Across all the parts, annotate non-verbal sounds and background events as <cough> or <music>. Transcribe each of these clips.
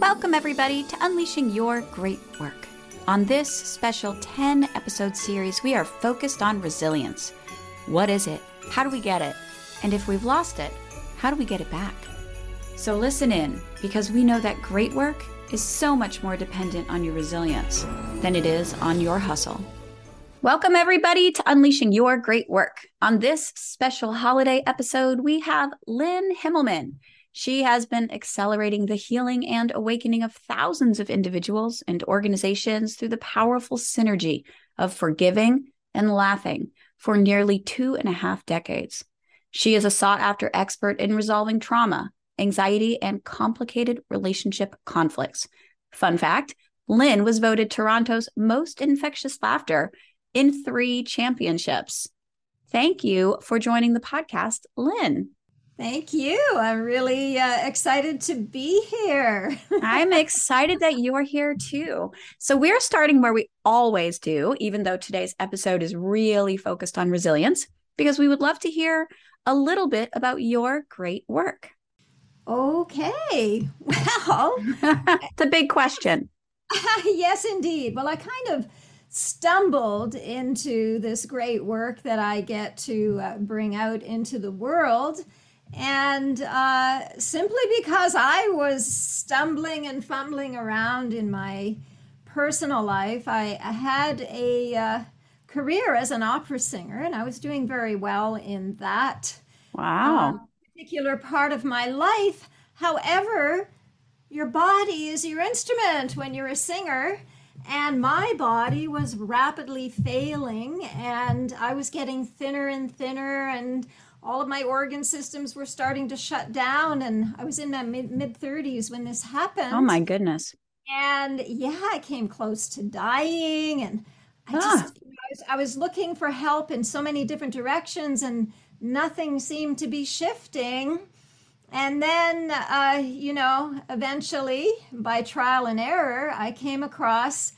Welcome, everybody, to Unleashing Your Great Work. On this special 10 episode series, we are focused on resilience. What is it? How do we get it? And if we've lost it, how do we get it back? So listen in, because we know that great work is so much more dependent on your resilience than it is on your hustle. Welcome, everybody, to Unleashing Your Great Work. On this special holiday episode, we have Lynn Himmelman. She has been accelerating the healing and awakening of thousands of individuals and organizations through the powerful synergy of forgiving and laughing for nearly two and a half decades. She is a sought after expert in resolving trauma, anxiety, and complicated relationship conflicts. Fun fact Lynn was voted Toronto's most infectious laughter in three championships. Thank you for joining the podcast, Lynn. Thank you. I'm really uh, excited to be here. <laughs> I'm excited that you're here too. So, we're starting where we always do, even though today's episode is really focused on resilience, because we would love to hear a little bit about your great work. Okay. <laughs> Well, <laughs> it's a big question. yes, indeed. Well, I kind of stumbled into this great work that I get to uh, bring out into the world and uh, simply because I was stumbling and fumbling around in my personal life, I, I had a uh, career as an opera singer, and I was doing very well in that wow um, particular part of my life. However, your body is your instrument when you're a singer. And my body was rapidly failing, and I was getting thinner and thinner, and all of my organ systems were starting to shut down and i was in my mid mid 30s when this happened. Oh my goodness. And yeah i came close to dying and i ah. just I, was, I was looking for help in so many different directions and nothing seemed to be shifting. And then uh, you know eventually by trial and error i came across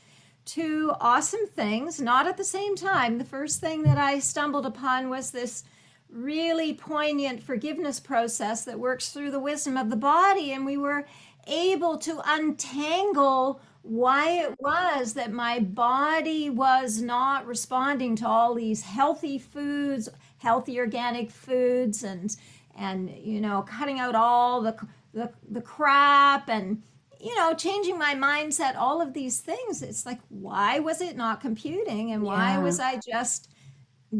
two awesome things not at the same time. The first thing that i stumbled upon was this really poignant forgiveness process that works through the wisdom of the body. And we were able to untangle why it was that my body was not responding to all these healthy foods, healthy organic foods, and and you know cutting out all the the, the crap and you know changing my mindset all of these things it's like why was it not computing and why yeah. was i just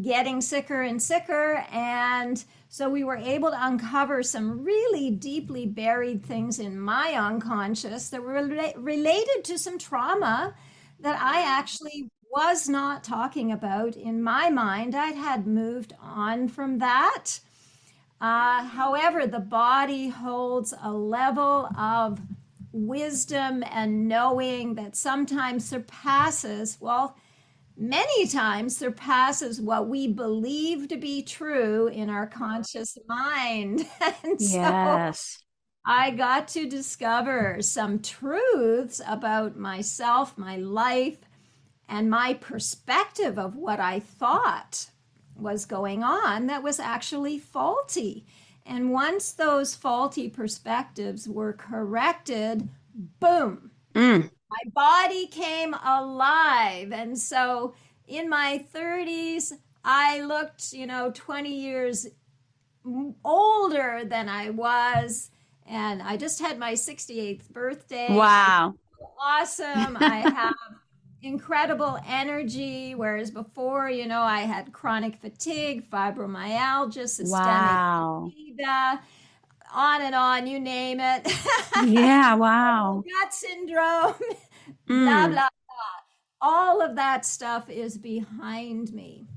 getting sicker and sicker. And so we were able to uncover some really deeply buried things in my unconscious that were rela- related to some trauma that I actually was not talking about in my mind. I had moved on from that. Uh, however, the body holds a level of wisdom and knowing that sometimes surpasses, well, many times surpasses what we believe to be true in our conscious mind. <laughs> and yes. so I got to discover some truths about myself, my life, and my perspective of what I thought was going on that was actually faulty. And once those faulty perspectives were corrected, boom, mm my body came alive. And so in my 30s, I looked, you know, 20 years older than I was. And I just had my 68th birthday. Wow. Awesome. I <laughs> have incredible energy. Whereas before, you know, I had chronic fatigue, fibromyalgia, systemic wow. On and on, you name it. <laughs> Yeah, wow. <laughs> Gut syndrome, <laughs> mm. blah, blah, blah. All of that stuff is behind me.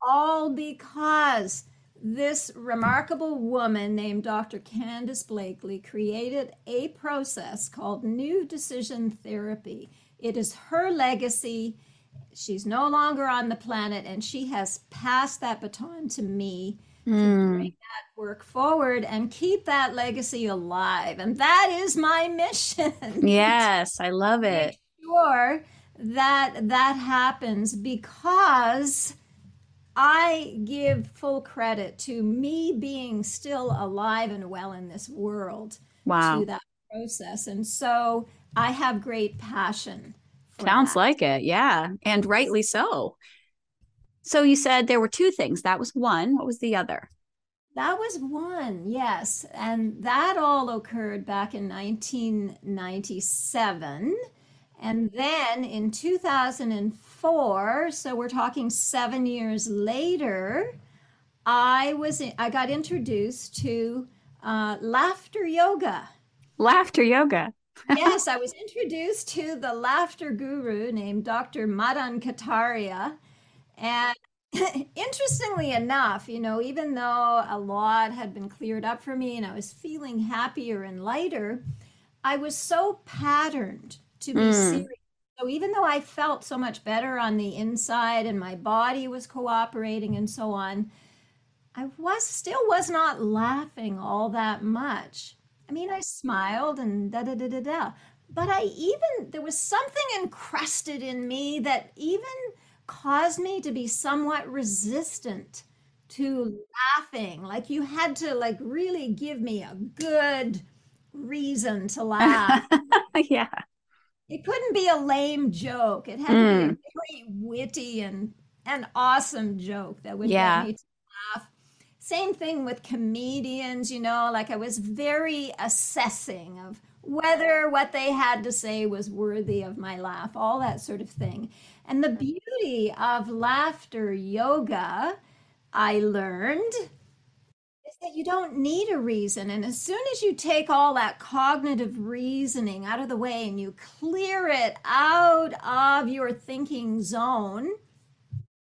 All because this remarkable woman named Dr. Candace Blakely created a process called New Decision Therapy. It is her legacy. She's no longer on the planet, and she has passed that baton to me mm. to bring that work forward and keep that legacy alive. And that is my mission. <laughs> Yes, I love it. sure that that happens because I give full credit to me being still alive and well in this world wow. to that process. And so I have great passion. Sounds that. like it. Yeah. And rightly so. So you said there were two things. That was one. What was the other? That was one, yes. And that all occurred back in 1997. And then in 2004, so we're talking seven years later, I was I got introduced to uh, laughter yoga. Laughter yoga. yes, I <laughs> was introduced to the laughter guru named Dr. Madan Kataria. And <laughs> interestingly enough, you know, even though a lot had been cleared up for me and I was feeling happier and lighter, I was so patterned to be mm. serious. So even though I felt so much better on the inside and my body was cooperating and so on, I was still was not laughing all that much. I mean, I smiled and da da da da da. But I even there was something encrusted in me that even caused me to be somewhat resistant to laughing. Like you had to like really give me a good reason to <laughs> laugh. yeah. It couldn't be a lame joke. It had mm. to be a hmm. very witty and an awesome joke that would yeah. get me laugh. Same thing with comedians, you know, like I was very assessing of whether what they had to say was worthy of my laugh, all that sort of thing. And the beauty of laughter yoga, I learned, is that you don't need a reason. And as soon as you take all that cognitive reasoning out of the way and you clear it out of your thinking zone,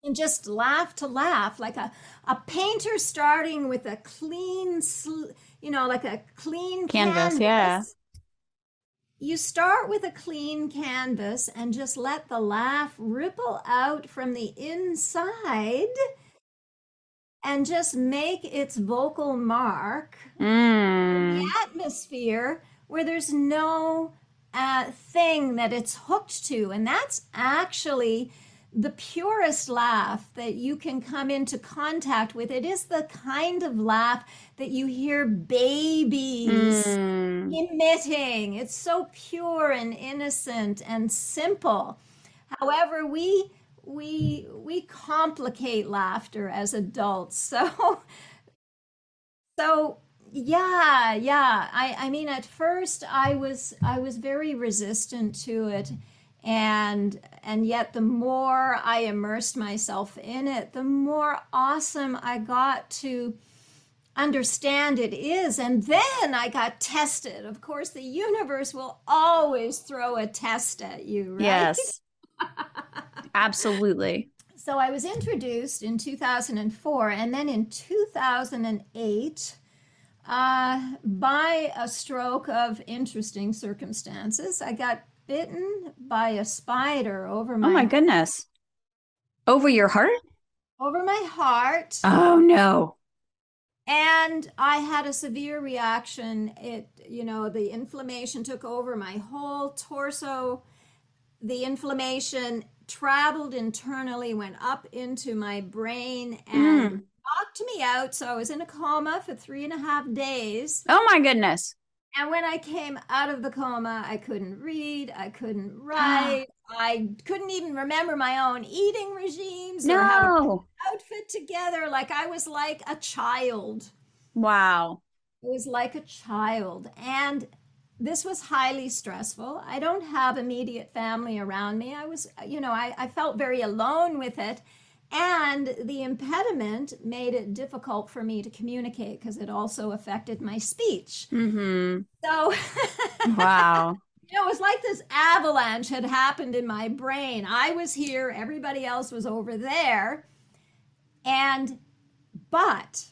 and just laugh to laugh like a, a painter starting with a clean sl- you know like a clean canvas, canvas yeah you start with a clean canvas and just let the laugh ripple out from the inside and just make its vocal mark mm. in the atmosphere where there's no uh, thing that it's hooked to. And that's actually the purest laugh that you can come into contact with. It is the kind of laugh that you hear babies mm. emitting. It's so pure and innocent and simple. However, we we we complicate laughter as adults. <laughs> So so yeah, yeah. I I mean at first I was I was very resistant to it and and yet the more i immersed myself in it the more awesome i got to understand it is. And then i got tested. Of course the universe will always throw a test at you right? Yes. <laughs> Absolutely. So i was introduced in 2004 and then in 2008 uh, by a stroke of interesting circumstances i got bitten by a spider over my Oh my goodness. Over your heart? Over my heart. Oh no. And I had a severe reaction. It, you know, the inflammation took over my whole torso. The inflammation traveled internally, went up into my brain, and mm. knocked me out. So I was in a coma for three and a half days. Oh my goodness. And when I came out of the coma, I couldn't read, I couldn't <gasps> write, I couldn't even remember my own eating regimes no. or how to put an outfit together. Like I was like a child. Wow. It was like a child. And this was highly stressful. I don't have immediate family around me. I was, you know, I, I felt very alone with it. And the impediment made it difficult for me to communicate because it also affected my speech. Mm-hmm. So, <laughs> wow. You know, it was like this avalanche had happened in my brain. I was here, everybody else was over there. And, but,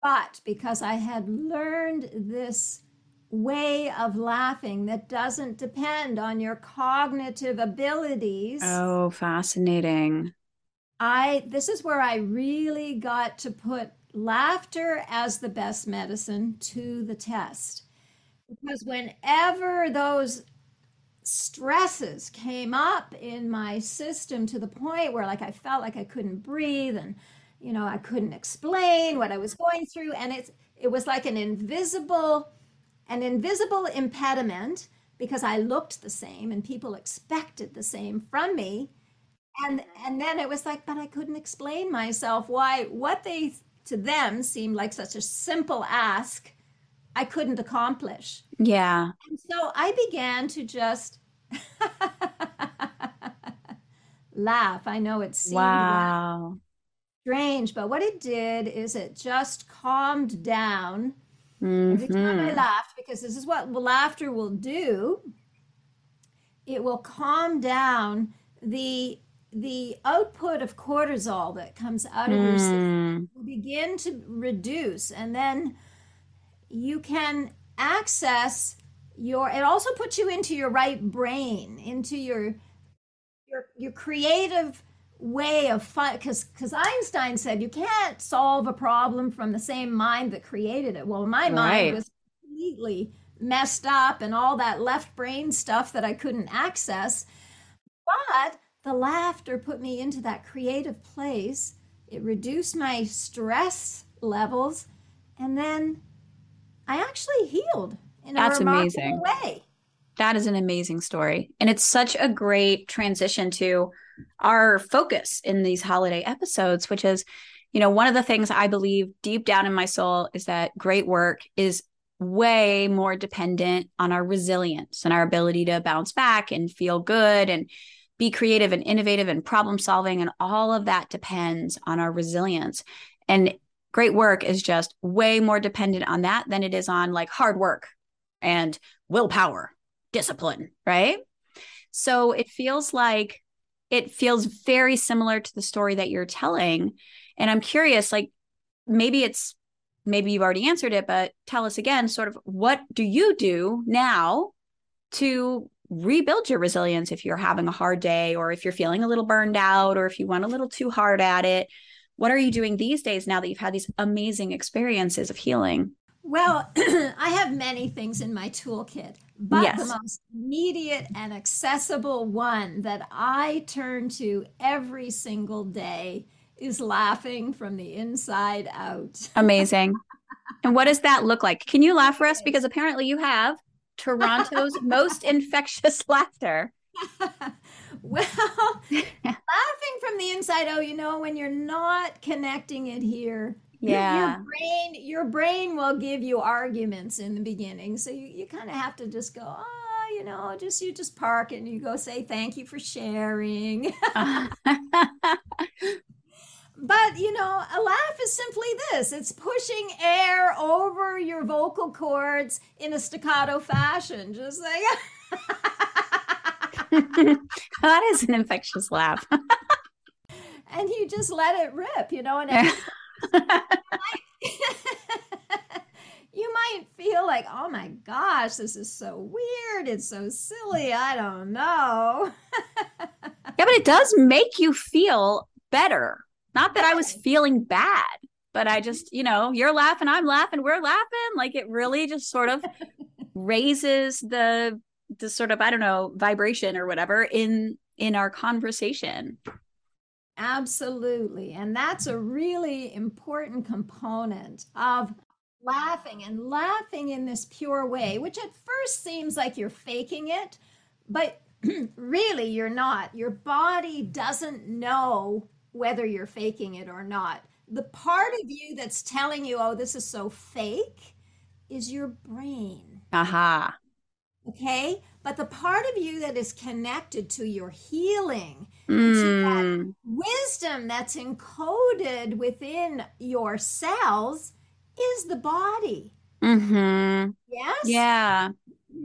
but because I had learned this way of laughing that doesn't depend on your cognitive abilities. Oh, fascinating. I this is where I really got to put laughter as the best medicine to the test. Because whenever those stresses came up in my system to the point where like I felt like I couldn't breathe and you know I couldn't explain what I was going through and it's it was like an invisible an invisible impediment because I looked the same and people expected the same from me. And and then it was like, but I couldn't explain myself why what they to them seemed like such a simple ask I couldn't accomplish. Yeah. And so I began to just <laughs> laugh. I know it seemed wow. strange, but what it did is it just calmed down Mm-hmm. Every time I laughed, because this is what laughter will do, it will calm down the the output of cortisol that comes out of mm. your system will begin to reduce and then you can access your it also puts you into your right brain into your your your creative way of fun because because einstein said you can't solve a problem from the same mind that created it well my right. mind was completely messed up and all that left brain stuff that i couldn't access but the laughter put me into that creative place. It reduced my stress levels and then i actually healed in that's a amazing. way. That is an amazing story and it's such a great transition to our focus in these holiday episodes, which is, you know, one of the things I believe deep down in my soul is that great work is way more dependent on our resilience and our ability to bounce back and feel good and be creative and innovative and problem solving. And all of that depends on our resilience. And great work is just way more dependent on that than it is on like hard work and willpower, discipline, right? So it feels like it feels very similar to the story that you're telling. And I'm curious, like maybe it's maybe you've already answered it, but tell us again, sort of what do you do now to rebuild your resilience if you're having a hard day or if you're feeling a little burned out or if you went a little too hard at it? What are you doing these days now that you've had these amazing experiences of healing? Well, <clears throat> I have many things in my toolkit, but yes. the most immediate and accessible one that I turn to every single day is laughing from the inside out. <laughs> Amazing. and what does that look like? Can you laugh for us? Because apparently you have Toronto's <laughs> most infectious laughter. <laughs> well, <laughs> laughing from the inside Oh, you know, when you're not connecting it here yeah your brain your brain will give you arguments in the beginning. So you, you kind of have to just go oh you know just you just park and you go say thank you for sharing but you know a laugh is simply this it's pushing air over your vocal cords in a staccato fashion just like <laughs> <laughs> that is an infectious laugh <laughs> and you just let it rip you know and you might feel like, oh my gosh, this is so weird. It's so silly. I don't know. yeah, but it does make you feel better. Not that I was feeling bad, but I just, you know, you're laughing, I'm laughing, we're laughing. Like it really just sort of raises the the sort of, I don't know, vibration or whatever in in our conversation. Absolutely. And that's a really important component of laughing and laughing in this pure way, which at first seems like you're faking it, but <clears throat> really you're not. Your body doesn't know whether you're faking it or not. The part of you that's telling you, oh, this is so fake, is your brain. Aha. Okay. But the part of you that is connected to your healing, mm. to that mm. wisdom that's encoded within your cells, is the body. Mm-hmm. Yes. Yeah.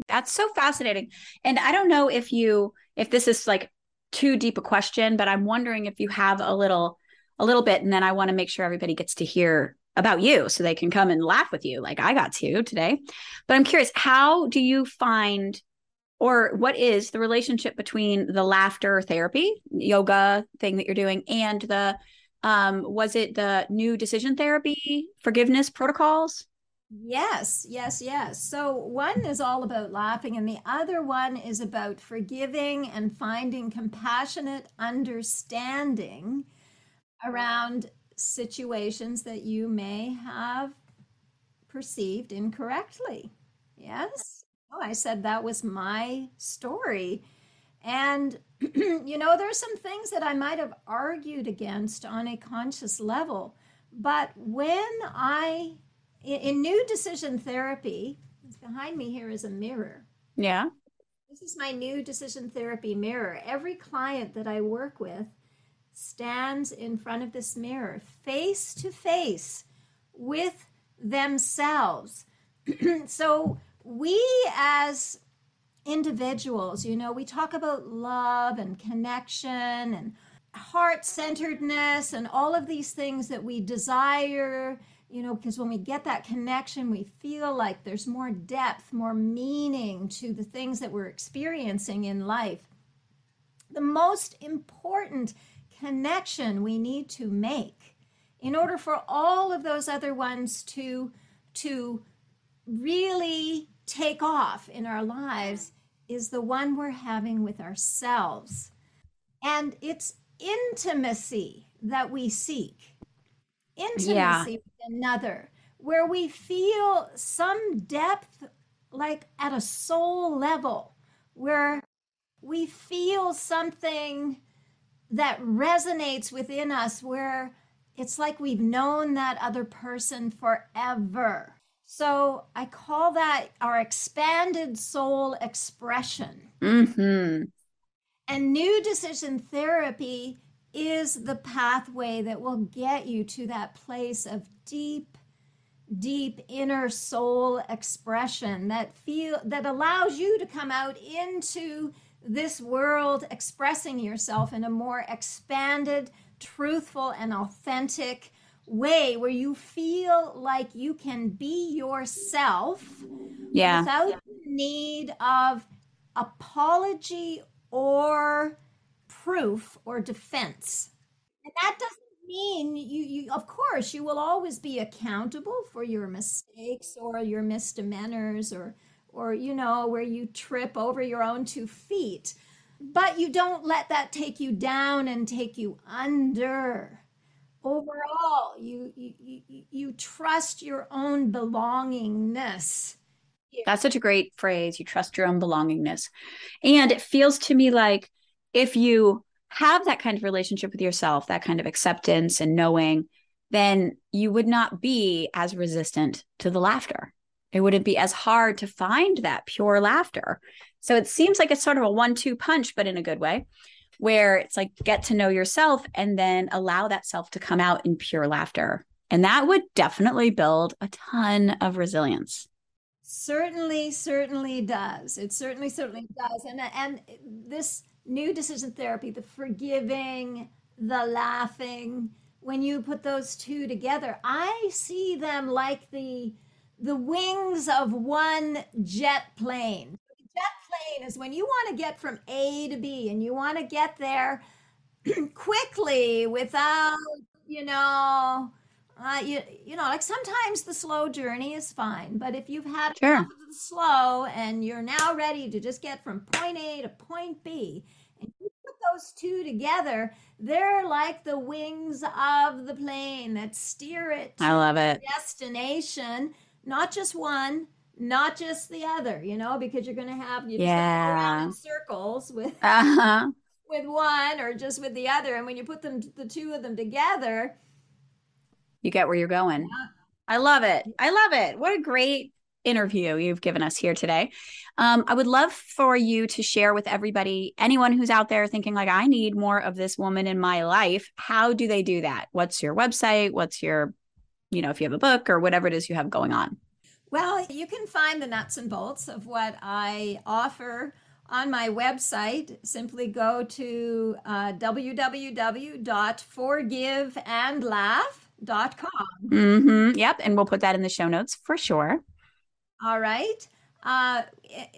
That's so fascinating. And I don't know if you, if this is like too deep a question, but I'm wondering if you have a little, a little bit, and then I want to make sure everybody gets to hear about you so they can come and laugh with you like I got to today. But I'm curious, how do you find or what is the relationship between the laughter therapy yoga thing that you're doing and the um was it the new decision therapy forgiveness protocols yes yes yes so one is all about laughing and the other one is about forgiving and finding compassionate understanding around situations that you may have perceived incorrectly Yes. Oh, I said that was my story. And, <clears throat> you know, there's some things that I might have argued against on a conscious level. But when I, in, in new decision therapy, behind me here is a mirror. Yeah. This is my new decision therapy mirror. Every client that I work with stands in front of this mirror, face to face with themselves. <clears throat> so, we as individuals, you know, we talk about love and connection and heart centeredness and all of these things that we desire, you know, because when we get that connection, we feel like there's more depth, more meaning to the things that we're experiencing in life. The most important connection we need to make in order for all of those other ones to to really take off in our lives is the one we're having with ourselves and it's intimacy that we seek intimacy yeah. with another where we feel some depth like at a soul level where we feel something that resonates within us where it's like we've known that other person forever. So I call that our expanded soul expression. Mm-hmm. And new decision therapy is the pathway that will get you to that place of deep deep inner soul expression that feel that allows you to come out into this world expressing yourself in a more expanded, truthful, and authentic way where you feel like you can be yourself yeah. without need of apology or proof or defense. And that doesn't mean you, you of course you will always be accountable for your mistakes or your misdemeanors or or you know where you trip over your own two feet but you don't let that take you down and take you under. Overall you you you, you trust your own belongingness. That's such a great phrase you trust your own belongingness. And it feels to me like if you have that kind of relationship with yourself that kind of acceptance and knowing then you would not be as resistant to the laughter it wouldn't be as hard to find that pure laughter. So it seems like it's sort of a one two punch, but in a good way, where it's like get to know yourself and then allow that self to come out in pure laughter. And that would definitely build a ton of resilience. Certainly, certainly does. It certainly, certainly does. And, and this new decision therapy, the forgiving, the laughing, when you put those two together, I see them like the the wings of one jet plane. jet plane is when you want to get from A to B and you want to get there <clears throat> quickly without, you know, uh, you, you know, like sometimes the slow journey is fine, but if you've had sure. enough of the slow and you're now ready to just get from point A to point B, and you put those two together, they're like the wings of the plane that steer it. I love it. Destination not just one, not just the other, you know, because you're going to have you yeah. around in circles with uh-huh. <laughs> with one or just with the other, and when you put them the two of them together, you get where you're going. I love it. I love it. What a great interview you've given us here today. Um, I would love for you to share with everybody, anyone who's out there thinking like, I need more of this woman in my life. How do they do that? What's your website? What's your you know, if you have a book or whatever it is you have going on? Well, you can find the nuts and bolts of what I offer on my website. Simply go to uh, www.forgiveandlaugh.com. Mm-hmm. Yep. And we'll put that in the show notes for sure. All right. Uh,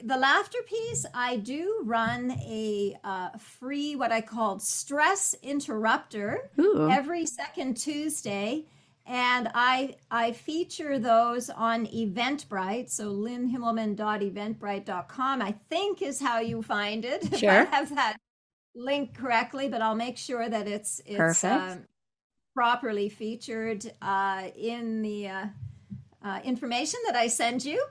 the laughter piece, I do run a uh, free, what I call stress interrupter Ooh. every second Tuesday and I I feature those on Eventbrite. So lynnhimmelman.eventbrite.com, I think is how you find it. Sure. I have that link correctly, but I'll make sure that it's it's uh, properly featured uh, in the uh, uh, information that I send you.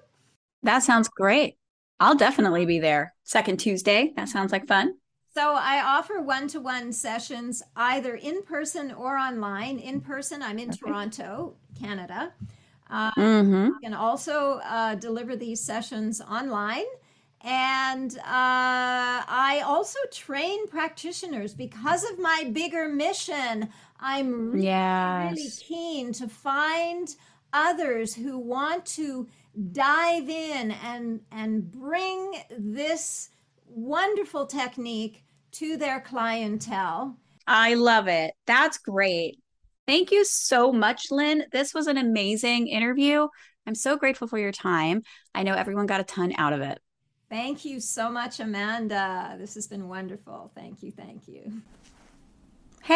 That sounds great. I'll definitely be there. Second Tuesday. That sounds like fun. So I offer one to one sessions either in person or online. In person, I'm in okay. Toronto, Canada. Uh, mm-hmm. I can also uh, deliver these sessions online. And uh, I also train practitioners because of my bigger mission. I'm really, yes. really keen to find others who want to dive in and and bring this wonderful technique to their clientele. I love it. That's great. Thank you so much, Lynn. This was an amazing interview. I'm so grateful for your time. I know everyone got a ton out of it. Thank you so much, Amanda. This has been wonderful. Thank you. Thank you.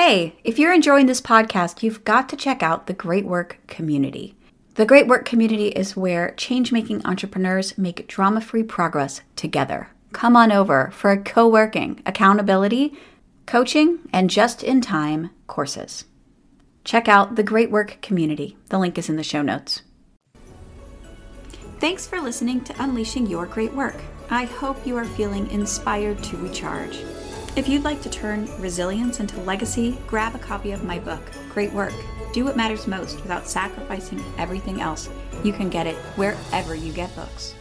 Hey, if you're enjoying this podcast, you've got to check out the Great Work Community. The Great Work Community is where change making entrepreneurs make drama free progress together. Come on over for a co working, accountability, coaching, and just in time courses. Check out the Great Work Community. The link is in the show notes. Thanks for listening to Unleashing Your Great Work. I hope you are feeling inspired to recharge. If you'd like to turn resilience into legacy, grab a copy of my book, Great Work do what matters most without sacrificing everything else. You can get it wherever you get books.